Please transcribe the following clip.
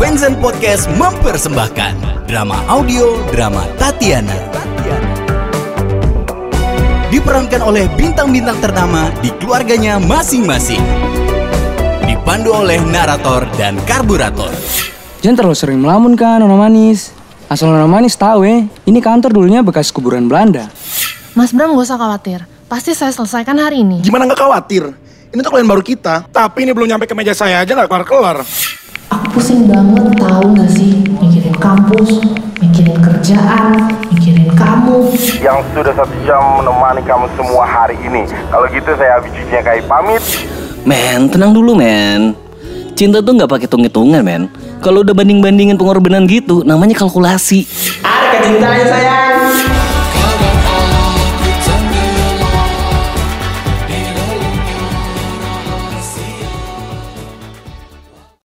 Fanzen Podcast mempersembahkan drama audio drama Tatiana. Diperankan oleh bintang-bintang ternama di keluarganya masing-masing. Dipandu oleh narator dan karburator. Jangan terlalu sering melamun kan, Nona Manis. Asal Nona Manis tahu eh, ini kantor dulunya bekas kuburan Belanda. Mas Bram gak usah khawatir. Pasti saya selesaikan hari ini. Gimana nggak khawatir? Ini tuh klien baru kita, tapi ini belum nyampe ke meja saya aja nggak kelar-kelar. Pusing banget tahu gak sih mikirin kampus, mikirin kerjaan, mikirin kamu. yang sudah satu jam menemani kamu semua hari ini. Kalau gitu saya habis cucinya kayak pamit. Men, tenang dulu men. Cinta tuh nggak pakai hitung-hitungan men. Kalau udah banding-bandingin pengorbanan gitu, namanya kalkulasi. Ada kecintaan sayang.